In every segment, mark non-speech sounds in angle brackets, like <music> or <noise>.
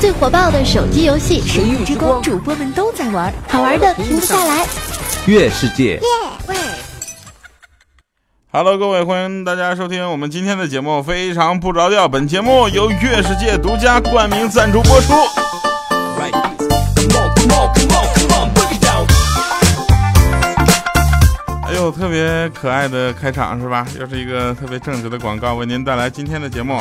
最火爆的手机游戏《神域之光》，主播们都在玩，好玩的停不下来。月世界。Hello，各位，欢迎大家收听我们今天的节目，非常不着调。本节目由月世界独家冠名赞助播出。哎呦，特别可爱的开场是吧？又是一个特别正直的广告，为您带来今天的节目。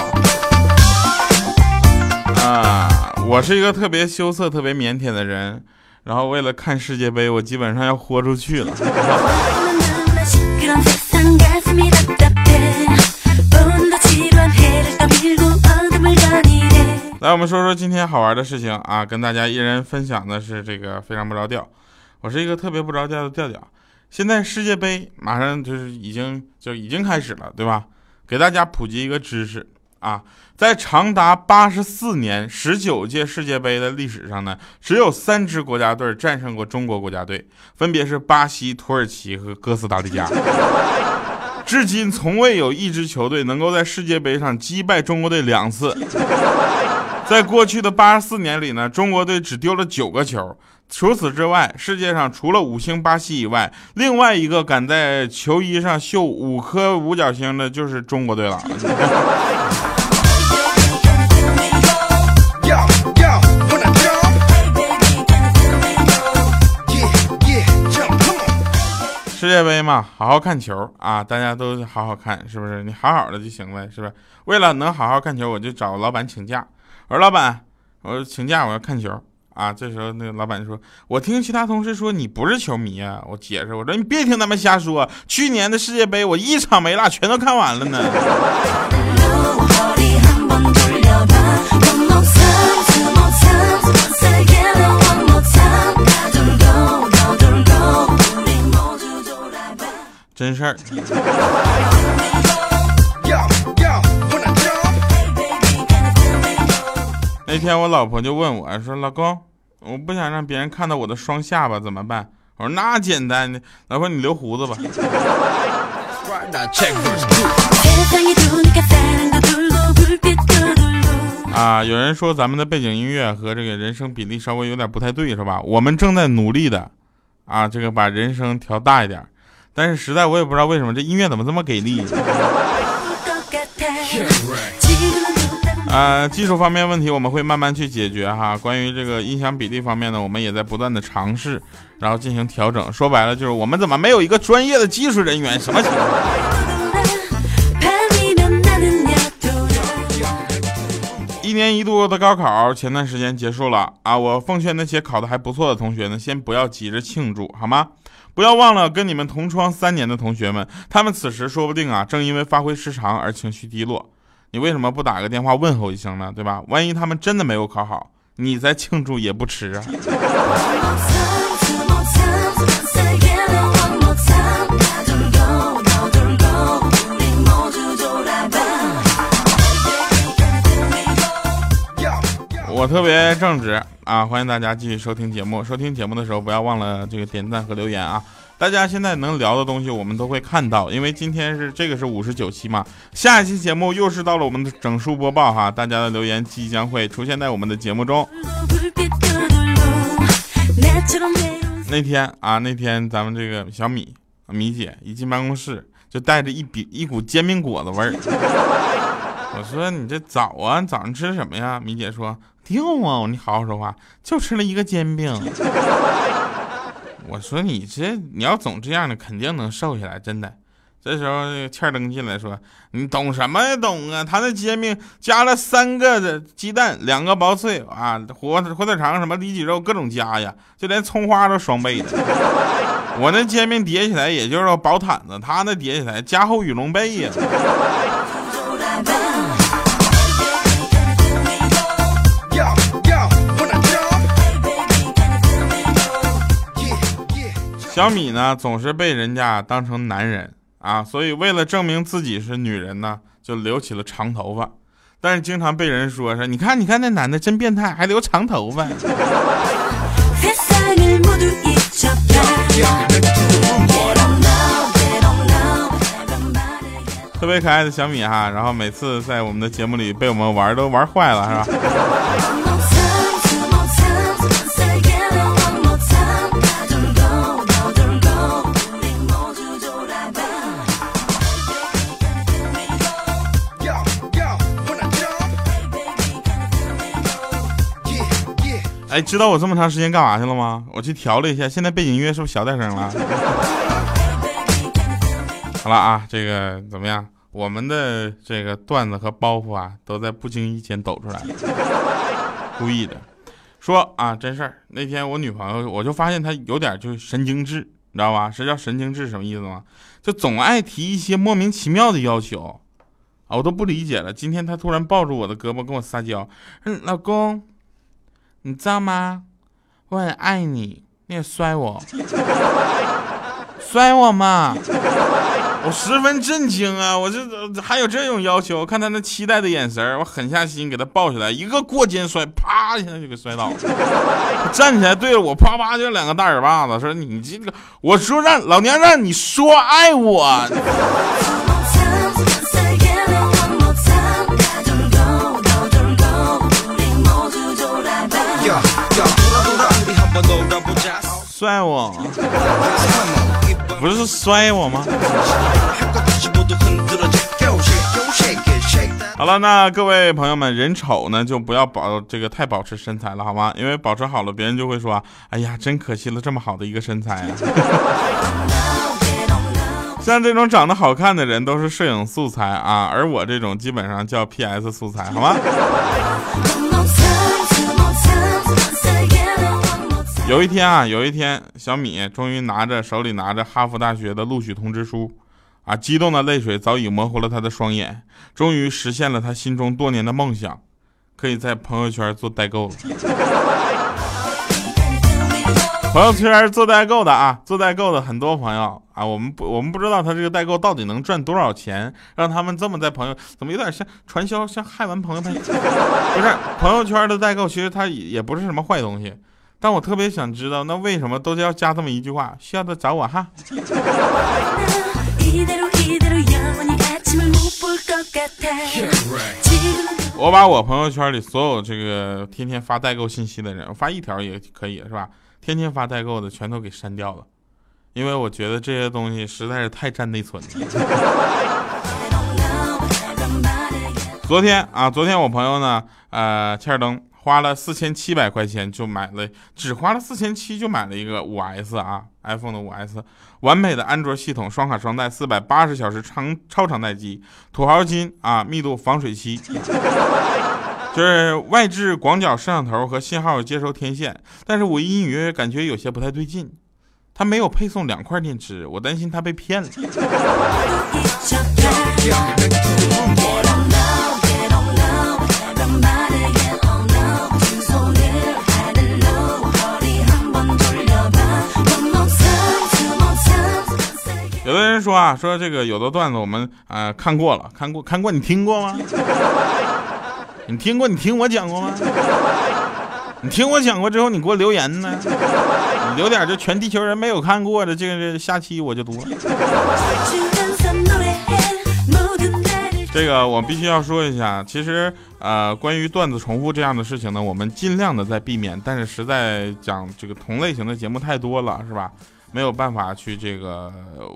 啊，我是一个特别羞涩、特别腼腆的人，然后为了看世界杯，我基本上要豁出去了。来，我们说说今天好玩的事情啊，跟大家一人分享的是这个非常不着调。我是一个特别不着调的调调。现在世界杯马上就是已经就已经开始了，对吧？给大家普及一个知识啊，在长达八十四年、十九届世界杯的历史上呢，只有三支国家队战胜过中国国家队，分别是巴西、土耳其和哥斯达黎加。至今从未有一支球队能够在世界杯上击败中国队两次。在过去的八十四年里呢，中国队只丢了九个球。除此之外，世界上除了五星巴西以外，另外一个敢在球衣上绣五颗五角星的就是中国队了。世界杯嘛，好好看球啊！大家都好好看，是不是？你好好的就行了，是不是？为了能好好看球，我就找老板请假。我说老板，我说请假，我要看球啊！这时候那个老板说：“我听其他同事说你不是球迷啊。”我解释我说：“你别听他们瞎说，去年的世界杯我一场没落，全都看完了呢。”真事儿。那天我老婆就问我说：“老公，我不想让别人看到我的双下巴，怎么办？”我说：“那简单的，老婆你留胡子吧。”啊，有人说咱们的背景音乐和这个人声比例稍微有点不太对，是吧？我们正在努力的，啊，这个把人声调大一点。但是实在我也不知道为什么这音乐怎么这么给力。呃，技术方面问题我们会慢慢去解决哈。关于这个音响比例方面呢，我们也在不断的尝试，然后进行调整。说白了就是我们怎么没有一个专业的技术人员？什么情况？一年一度的高考前段时间结束了啊，我奉劝那些考的还不错的同学呢，先不要急着庆祝好吗？不要忘了跟你们同窗三年的同学们，他们此时说不定啊，正因为发挥失常而情绪低落。你为什么不打个电话问候一声呢？对吧？万一他们真的没有考好，你再庆祝也不迟啊。我特别正直啊！欢迎大家继续收听节目。收听节目的时候，不要忘了这个点赞和留言啊！大家现在能聊的东西，我们都会看到。因为今天是这个是五十九期嘛，下一期节目又是到了我们的整数播报哈！大家的留言即将会出现在我们的节目中。那天啊，那天咱们这个小米米姐一进办公室，就带着一笔一股煎饼果子味儿。我说你这早啊，早上吃什么呀？米姐说。掉啊！你好好说话，就吃了一个煎饼。我说你这你要总这样的，肯定能瘦下来，真的。这时候欠登进来说：“你懂什么呀？懂啊！他那煎饼加了三个的鸡蛋，两个薄脆啊，火火腿肠什么里脊肉各种加呀，就连葱花都双倍的。我那煎饼叠起来也就是薄毯子，他那叠起来加厚羽绒被呀。”小米呢，总是被人家当成男人啊，所以为了证明自己是女人呢，就留起了长头发。但是经常被人说说，你看，你看那男的真变态，还留长头发。特别可爱的小米哈，然后每次在我们的节目里被我们玩都玩坏了，是吧？哎，知道我这么长时间干嘛去了吗？我去调了一下，现在背景音乐是不是小点声了？<laughs> 好了啊，这个怎么样？我们的这个段子和包袱啊，都在不经意间抖出来，故意的。说啊，真事儿，那天我女朋友，我就发现她有点就神经质，你知道吧？是叫神经质什么意思吗？就总爱提一些莫名其妙的要求，啊，我都不理解了。今天她突然抱住我的胳膊跟我撒娇，嗯，老公。你知道吗？我很爱你，你也摔我，摔我嘛！我十分震惊啊！我这还有这种要求？看他那期待的眼神，我狠下心给他抱起来，一个过肩摔，啪一下就给摔倒了。站起来对着我啪啪就两个大耳巴子，说你这个，我说让老娘让你说爱我。摔我？不是摔我吗？好了，那各位朋友们，人丑呢就不要保这个太保持身材了，好吗？因为保持好了，别人就会说，哎呀，真可惜了，这么好的一个身材啊！<laughs> 像这种长得好看的人都是摄影素材啊，而我这种基本上叫 PS 素材，好吗？有一天啊，有一天，小米终于拿着手里拿着哈佛大学的录取通知书，啊，激动的泪水早已模糊了他的双眼，终于实现了他心中多年的梦想，可以在朋友圈做代购了。<laughs> 朋友圈做代购的啊，做代购的很多朋友啊，我们不，我们不知道他这个代购到底能赚多少钱，让他们这么在朋友，怎么有点像传销，像害完朋友 <laughs> 不是朋友圈的代购，其实他也也不是什么坏东西。但我特别想知道，那为什么都要加这么一句话？需要的找我哈。我把我朋友圈里所有这个天天发代购信息的人，我发一条也可以是吧？天天发代购的全都给删掉了，因为我觉得这些东西实在是太占内存了。<laughs> 昨天啊，昨天我朋友呢，呃，切尔登。花了四千七百块钱就买了，只花了四千七就买了一个五 S 啊，iPhone 的五 S，完美的安卓系统，双卡双待，四百八十小时长超长待机，土豪金啊，密度防水漆，就是外置广角摄像头和信号接收天线，但是我隐隐约约感觉有些不太对劲，它没有配送两块电池，我担心他被骗了。<laughs> 有的人说啊，说这个有的段子我们呃看过了，看过看过，你听过吗？你听过？你听我讲过吗？你听我讲过之后，你给我留言呢？你留点就全地球人没有看过的，这个下期我就读了。这个我必须要说一下，其实呃，关于段子重复这样的事情呢，我们尽量的在避免，但是实在讲这个同类型的节目太多了，是吧？没有办法去这个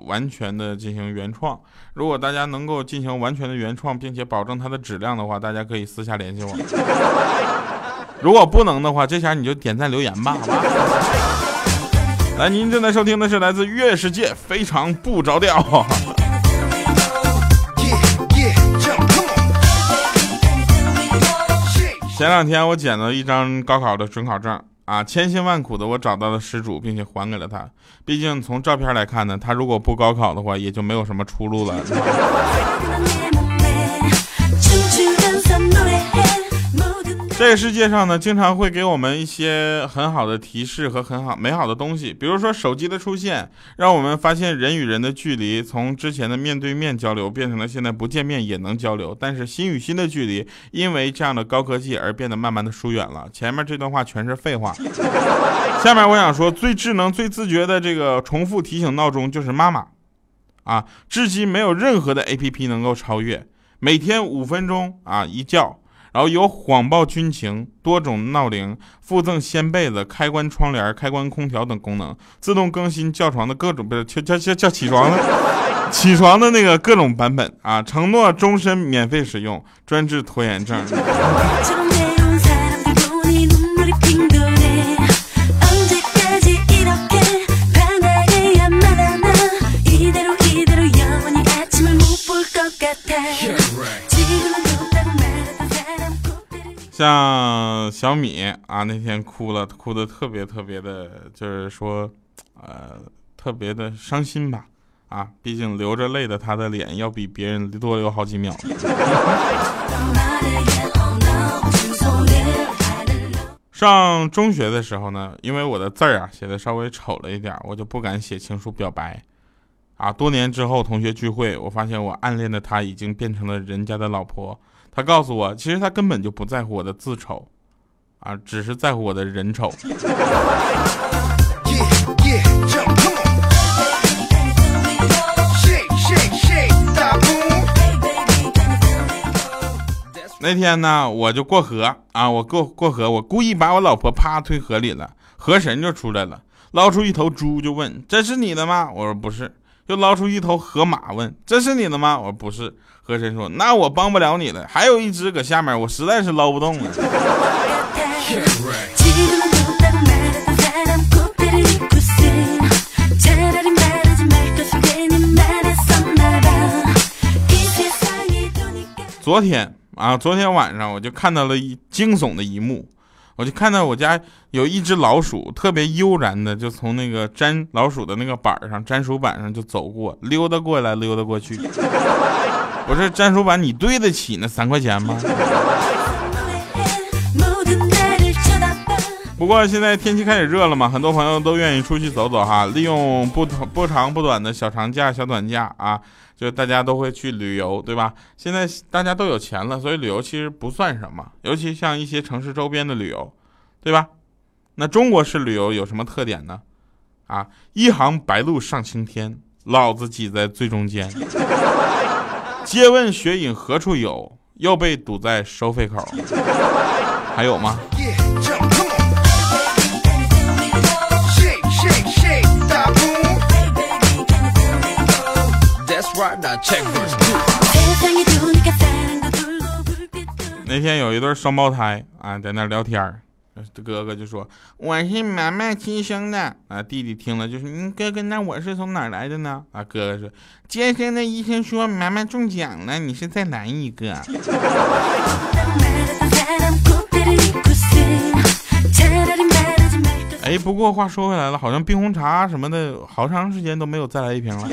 完全的进行原创。如果大家能够进行完全的原创，并且保证它的质量的话，大家可以私下联系我。<laughs> 如果不能的话，这下你就点赞留言吧，好吧？来，您正在收听的是来自月世界，非常不着调。前两天我捡了一张高考的准考证。啊，千辛万苦的我找到了失主，并且还给了他。毕竟从照片来看呢，他如果不高考的话，也就没有什么出路了。<laughs> 这个世界上呢，经常会给我们一些很好的提示和很好美好的东西，比如说手机的出现，让我们发现人与人的距离从之前的面对面交流变成了现在不见面也能交流，但是心与心的距离因为这样的高科技而变得慢慢的疏远了。前面这段话全是废话，下面我想说最智能、最自觉的这个重复提醒闹钟就是妈妈，啊，至今没有任何的 APP 能够超越，每天五分钟啊一叫。然后有谎报军情、多种闹铃、附赠掀被子、开关窗帘、开关空调等功能，自动更新叫床的各种不是叫叫叫叫起床了 <laughs> 起床的那个各种版本啊，承诺终身免费使用，专治拖延症。像小米啊，那天哭了，哭的特别特别的，就是说，呃，特别的伤心吧。啊，毕竟流着泪的他的脸要比别人多流好几秒。<laughs> 上中学的时候呢，因为我的字儿啊写的稍微丑了一点，我就不敢写情书表白。啊，多年之后同学聚会，我发现我暗恋的她已经变成了人家的老婆。她告诉我，其实他根本就不在乎我的字丑，啊，只是在乎我的人丑。<laughs> 那天呢，我就过河啊，我过过河，我故意把我老婆啪推河里了，河神就出来了，捞出一头猪就问：“这是你的吗？”我说：“不是。”又捞出一头河马问：“这是你的吗？”我说：“不是。”河神说：“那我帮不了你了，还有一只搁下面，我实在是捞不动了。”昨天。啊，昨天晚上我就看到了一惊悚的一幕，我就看到我家有一只老鼠，特别悠然的就从那个粘老鼠的那个板上，粘鼠板上就走过，溜达过来，溜达过去。<laughs> 不是粘鼠板，你对得起那三块钱吗？不过现在天气开始热了嘛，很多朋友都愿意出去走走哈，利用不不长不短的小长假、小短假啊，就大家都会去旅游，对吧？现在大家都有钱了，所以旅游其实不算什么，尤其像一些城市周边的旅游，对吧？那中国式旅游有什么特点呢？啊，一行白鹭上青天，老子挤在最中间。借问雪影何处有？又被堵在收费口。还有吗？那天有一对双胞胎啊，在那聊天儿，哥哥就说我是妈妈亲生的啊。弟弟听了就说嗯哥哥，那我是从哪来的呢？啊，哥哥说接生的医生说妈妈中奖了，你是再来一个。<laughs> 哎，不过话说回来了，好像冰红茶什么的，好长时间都没有再来一瓶了。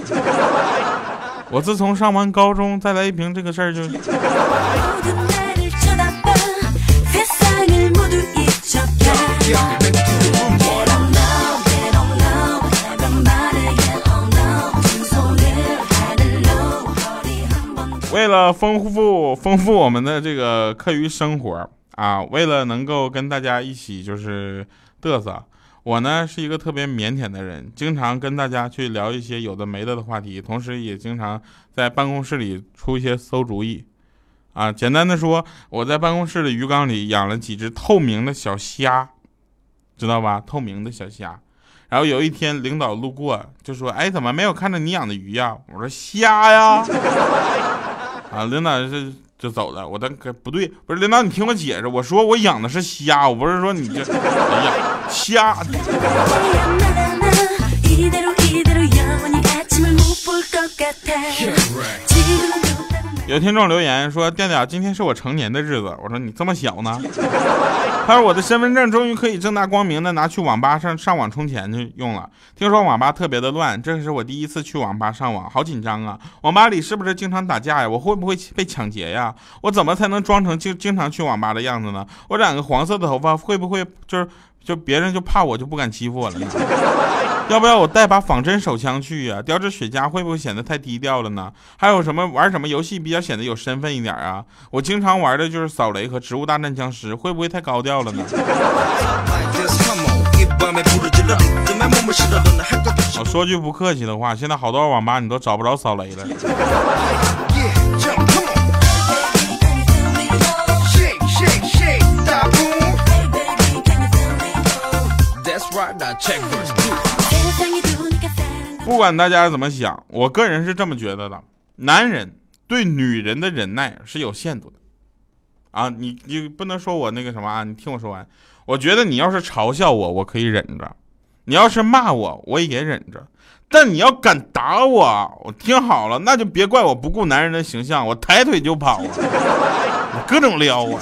我自从上完高中，再来一瓶这个事儿就。为了丰富丰富我们的这个课余生活啊，为了能够跟大家一起就是嘚瑟。我呢是一个特别腼腆的人，经常跟大家去聊一些有的没的的话题，同时也经常在办公室里出一些馊主意。啊，简单的说，我在办公室的鱼缸里养了几只透明的小虾，知道吧？透明的小虾。然后有一天领导路过就说：“哎，怎么没有看到你养的鱼呀？”我说：“虾呀。<laughs> ”啊，领导是。就走了，我当可不对，不是领导，你听我解释，我说我养的是虾，我不是说你这，哎呀，虾。有听众留言说：“调调，今天是我成年的日子。”我说：“你这么小呢？” <laughs> 他说：“我的身份证终于可以正大光明的拿去网吧上上网充钱去用了。听说网吧特别的乱，这是我第一次去网吧上网，好紧张啊！网吧里是不是经常打架呀？我会不会被抢劫呀？我怎么才能装成经经常去网吧的样子呢？我染个黄色的头发会不会就是就别人就怕我就不敢欺负我了呢？”要不要我带把仿真手枪去呀？叼着雪茄会不会显得太低调了呢？还有什么玩什么游戏比较显得有身份一点啊？我经常玩的就是扫雷和植物大战僵尸，会不会太高调了呢？我说句不客气的话，现在好多网吧你都找不着扫雷了。不管大家怎么想，我个人是这么觉得的：男人对女人的忍耐是有限度的。啊，你你不能说我那个什么啊？你听我说完。我觉得你要是嘲笑我，我可以忍着；你要是骂我，我也忍着。但你要敢打我，我听好了，那就别怪我不顾男人的形象，我抬腿就跑啊，我各种撩啊。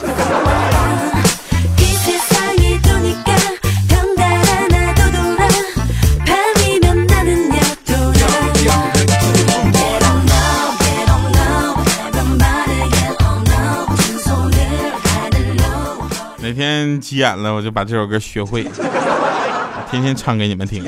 急眼了，我就把这首歌学会，<laughs> 天天唱给你们听。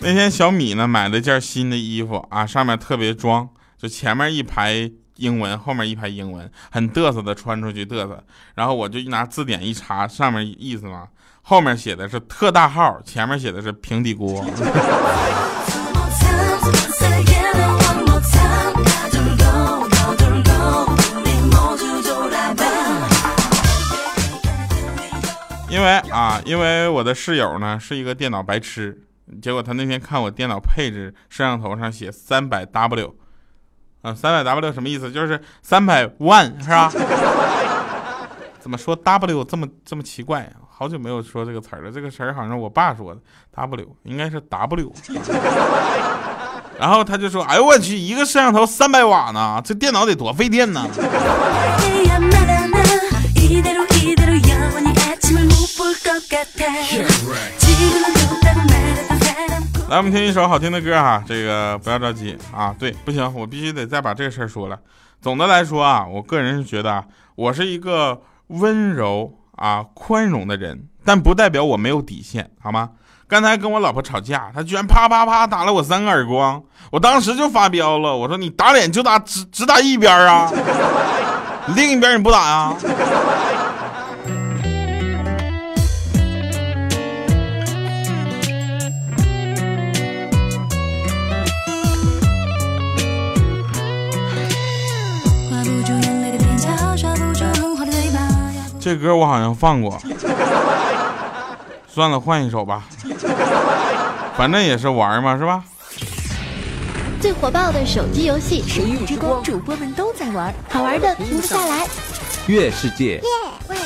那天小米呢买了件新的衣服啊，上面特别装，就前面一排英文，后面一排英文，很嘚瑟的穿出去嘚瑟。然后我就拿字典一查，上面意思嘛，后面写的是特大号，前面写的是平底锅。<laughs> 因为我的室友呢是一个电脑白痴。结果他那天看我电脑配置，摄像头上写三百 W，啊，三百 W 什么意思？就是三百万是吧？<laughs> 怎么说 W 这么这么奇怪？好久没有说这个词儿了，这个词儿好像我爸说的，W 应该是 W。<laughs> 然后他就说：“哎呦我去，一个摄像头三百瓦呢，这电脑得多费电呢。” <laughs> 来，我们听一首好听的歌哈。这个不要着急啊。对，不行，我必须得再把这个事儿说了。总的来说啊，我个人是觉得啊我是一个温柔啊、宽容的人，但不代表我没有底线，好吗？刚才跟我老婆吵架，她居然啪啪啪打了我三个耳光，我当时就发飙了。我说你打脸就打只只打一边啊，另一边你不打呀？这歌我好像放过，算了，换一首吧，反正也是玩嘛，是吧？最火爆的手机游戏《神域之光》，主播们都在玩，好玩的停不下来。月世界，喂。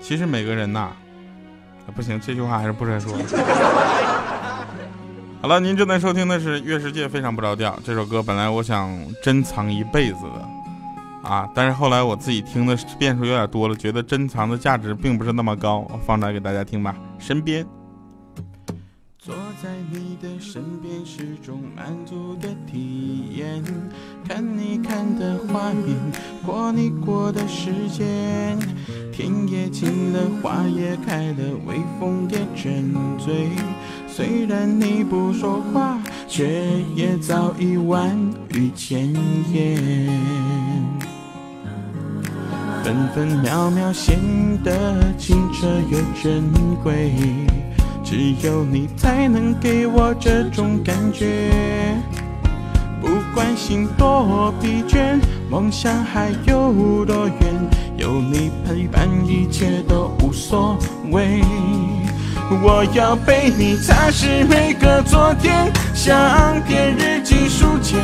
其实每个人呐，不行，这句话还是不该说。好了，您正在收听的是《月世界》，非常不着调。这首歌本来我想珍藏一辈子的，啊，但是后来我自己听的遍数有点多了，觉得珍藏的价值并不是那么高，我放出来给大家听吧。身边。坐在你的身边是种满足的体验，看你看的画面，过你过的时间，天也晴了，花也开了，微风也沉醉。虽然你不说话，却也早已万语千言，分分秒秒显得清澈又珍贵。只有你才能给我这种感觉，不管心多疲倦，梦想还有多远，有你陪伴，一切都无所谓。我要陪你擦拭每个昨天，像片日记书签，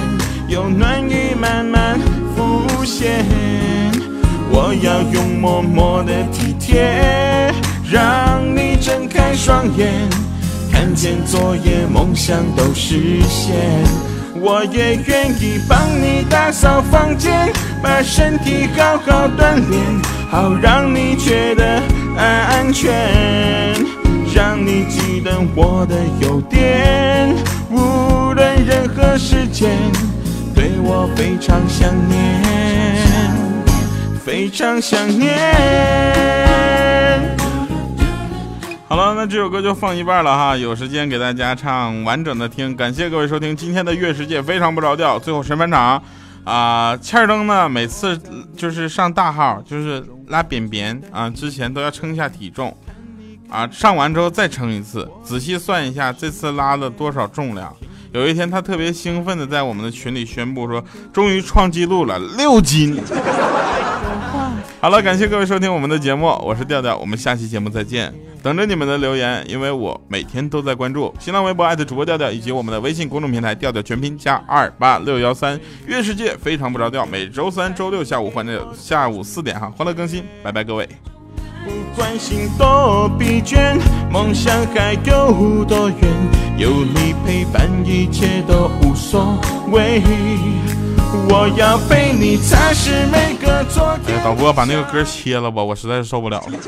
有暖意慢慢浮现。我要用默默的体贴。让你睁开双眼，看见昨夜梦想都实现。我也愿意帮你打扫房间，把身体好好锻炼，好让你觉得安全。你记得我的优点，无论任何时间，对我非常想念，非常想念。好了，那这首歌就放一半了哈，有时间给大家唱完整的听。感谢各位收听今天的月世界，非常不着调。最后神返场，啊，欠儿灯呢，每次就是上大号，就是拉扁扁啊，之前都要称一下体重，啊，上完之后再称一次，仔细算一下这次拉了多少重量。有一天他特别兴奋的在我们的群里宣布说，终于创纪录了，六斤。好了，感谢各位收听我们的节目，我是调调，我们下期节目再见。等着你们的留言，因为我每天都在关注新浪微博艾特主播调调，以及我们的微信公众平台调调全拼加二八六幺三。月世界非常不着调，每周三、周六下午欢乐下午四点哈，欢乐更新，拜拜各位。不管心多疲倦，梦想还有多远，有你陪伴，一切都无所谓。我要被你擦拭每个昨天。哎呀，导播把那个歌切了吧，我实在是受不了了。